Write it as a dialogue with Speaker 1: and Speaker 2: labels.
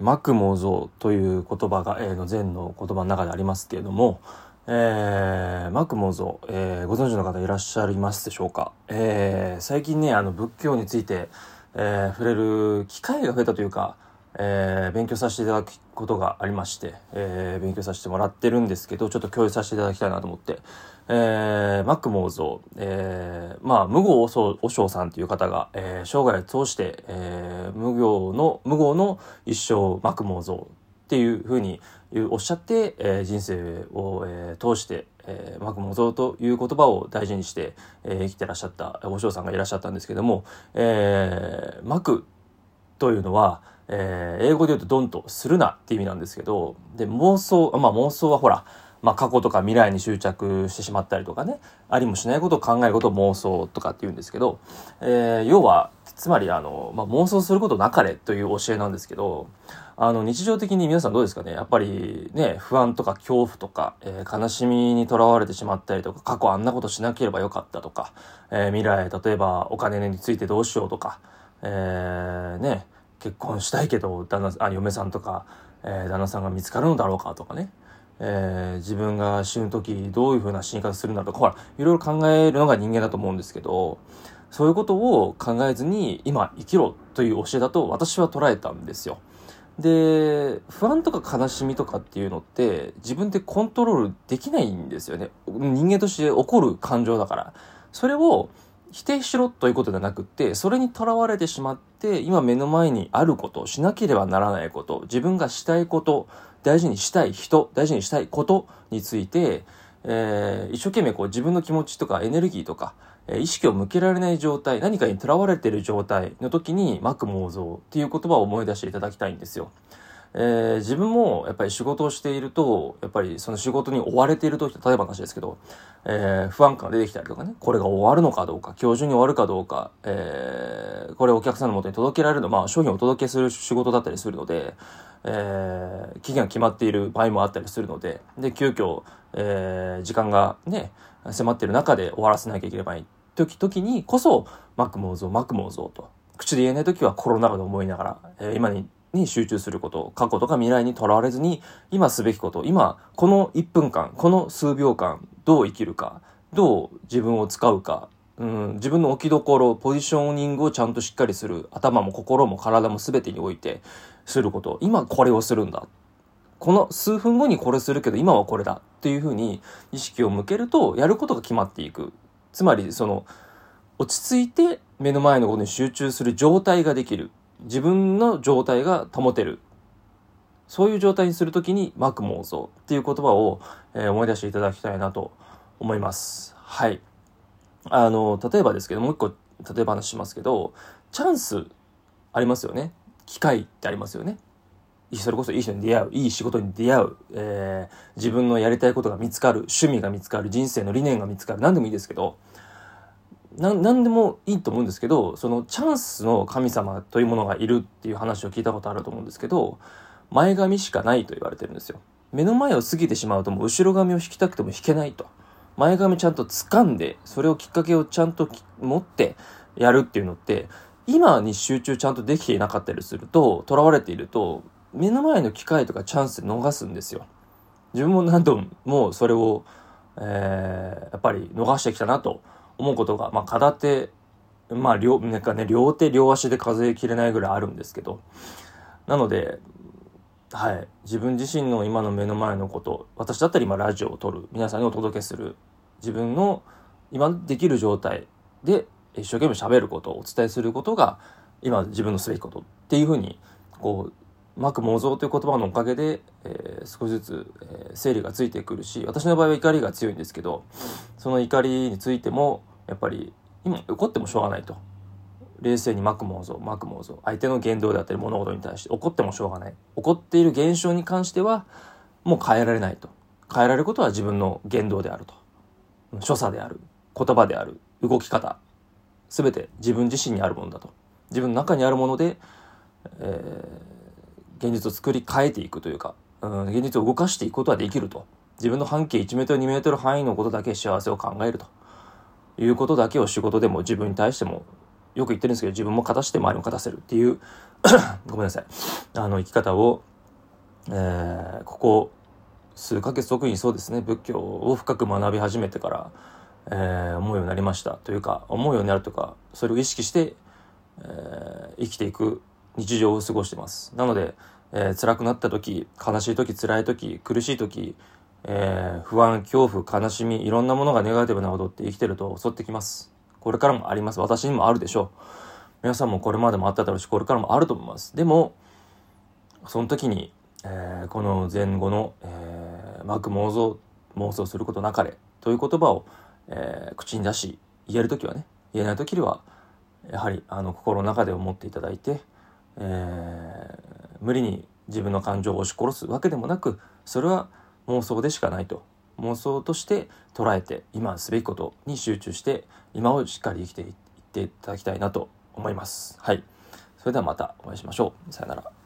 Speaker 1: マクモゾという言葉が、えー、の禅の言葉の中でありますけれども、えー、マクモゾ、えー、ご存知の方いらっしゃいますでしょうか、えー、最近ね、あの仏教について、えー、触れる機会が増えたというか、えー、勉強させていただくことがありまして、えー、勉強させてもらってるんですけど、ちょっと共有させていただきたいなと思って、えー、マックモーゾー、えー、まあ、無業和尚さんという方が、えー、生涯を通して、えー、無業の、無業の一生マックモーゾーっていうふうにおっしゃって、えー、人生を、えー、通して、えー、マクモゾという言葉を大事にして、えー、生きてらっしゃったお嬢さんがいらっしゃったんですけども、えー、マクというのは、えー、英語で言うとドンとするなって意味なんですけど、で、妄想、まあ妄想はほら、まあ過去とか未来に執着してしまったりとかね、ありもしないことを考えることを妄想とかって言うんですけど、えー、要は、つまりあの、まあ妄想することなかれという教えなんですけど、あの、日常的に皆さんどうですかねやっぱりね、不安とか恐怖とか、えー、悲しみにとらわれてしまったりとか、過去あんなことしなければよかったとか、えー、未来、例えばお金についてどうしようとか、えー、ね、結婚したいけど旦那あ嫁さんとか、えー、旦那さんが見つかるのだろうかとかね、えー、自分が死ぬ時どういうふうな死に方するんだとか。ほらいろいろ考えるのが人間だと思うんですけどそういうことを考えずに今生きろという教えだと私は捉えたんですよ。で不安とか悲しみとかっていうのって自分でコントロールできないんですよね。人間として起こる感情だから。それを否定しろということではなくて、それにとらわれてしまって、今目の前にあること、しなければならないこと、自分がしたいこと、大事にしたい人、大事にしたいことについて、えー、一生懸命こう自分の気持ちとかエネルギーとか、えー、意識を向けられない状態、何かにとらわれている状態の時に、マクモーゾーっていう言葉を思い出していただきたいんですよ。えー、自分もやっぱり仕事をしていると、やっぱりその仕事に追われている時例えば話ですけど、えー、不安感が出てきたりとかね、これが終わるのかどうか、今日中に終わるかどうか、えー、これお客さんのもとに届けられるの、まあ商品をお届けする仕事だったりするので、えー、期限が決まっている場合もあったりするので、で、急遽、えー、時間がね、迫っている中で終わらせなきゃいけない時、時にこそ、マックモーゾー、マックモーゾーと、口で言えない時は心の中で思いながら、えー、今にに集中すること、過去とか未来にとらわれずに、今すべきこと、今、この1分間、この数秒間、どう生きるか、どう自分を使うか、うん、自分の置きどころ、ポジショニングをちゃんとしっかりする、頭も心も体も全てにおいてすること、今これをするんだ。この数分後にこれするけど、今はこれだ。っていうふうに意識を向けると、やることが決まっていく。つまり、その、落ち着いて目の前のことに集中する状態ができる。自分の状態が保てる。そういう状態にするときに、マク妄想っていう言葉を、えー、思い出していただきたいなと思います。はい。あの、例えばですけど、もう一個、例え話しますけど、チャンスありますよね。機会ってありますよね。それこそいい人に出会う、いい仕事に出会う、えー、自分のやりたいことが見つかる、趣味が見つかる、人生の理念が見つかる、何でもいいですけど、何でもいいと思うんですけどそのチャンスの神様というものがいるっていう話を聞いたことあると思うんですけど前髪しかないと言われてるんですよ。目の前を過ぎてしまうともう後ろ髪を引きたくても引けないと。前髪ちゃんと掴んでそれをきっかけをちゃんと持ってやるっていうのって今に集中ちゃんとできていなかったりすると囚われていると目の前の機会とかチャンス逃すんですよ。自分も何度もそれを、えー、やっぱり逃してきたなと思うことが、まあ、片手、まあ、両、なんかね、両手両足で数えきれないぐらいあるんですけど、なので、はい、自分自身の今の目の前のこと、私だったら今ラジオを撮る、皆さんにお届けする、自分の今できる状態で一生懸命喋ることお伝えすることが、今自分のすべきこと。っていうふうに、こう、マク妄想という言葉のおかげで、えー、少しずつ、えー、整理がついてくるし、私の場合は怒りが強いんですけど、その怒りについても、やっぱり今怒ってもしょうがないと。冷静にまくもうぞまくもうぞ。相手の言動であったり物事に対して怒ってもしょうがない。怒っている現象に関してはもう変えられないと。変えられることは自分の言動であると。所作である言葉である動き方。全て自分自身にあるものだと。自分の中にあるもので、えー、現実を作り変えていくというか、うん、現実を動かしていくことはできると。自分の半径1メートル2メートル範囲のことだけ幸せを考えると。いうことだけを仕事でも自分に対してもよく言ってるんですけど自分も勝たして周りも勝たせるっていう ごめんなさい。あの生き方を、えー、ここ数ヶ月特にそうですね仏教を深く学び始めてから、えー、思うようになりました。というか思うようになるとかそれを意識して、えー、生きていく日常を過ごしてます。なので、えー、辛くなった時悲しい時辛い時苦しい時、えー、不安恐怖悲しみいろんなものがネガティブなことって生きてると襲ってきます。これからもあります。私にもあるでしょう。皆さんもこれまでもあっただろうしこれからもあると思います。でもその時に、えー、この前後の、えーまく妄想妄想することなかれという言葉を、えー、口に出し言える時はね言えない時にはやはりあの心の中で思っていただいて、えー、無理に自分の感情を押し殺すわけでもなくそれは妄想でしかないと妄想として捉えて今すべきことに集中して今をしっかり生きていっていただきたいなと思います。はい。それではまたお会いしましょう。さよなら。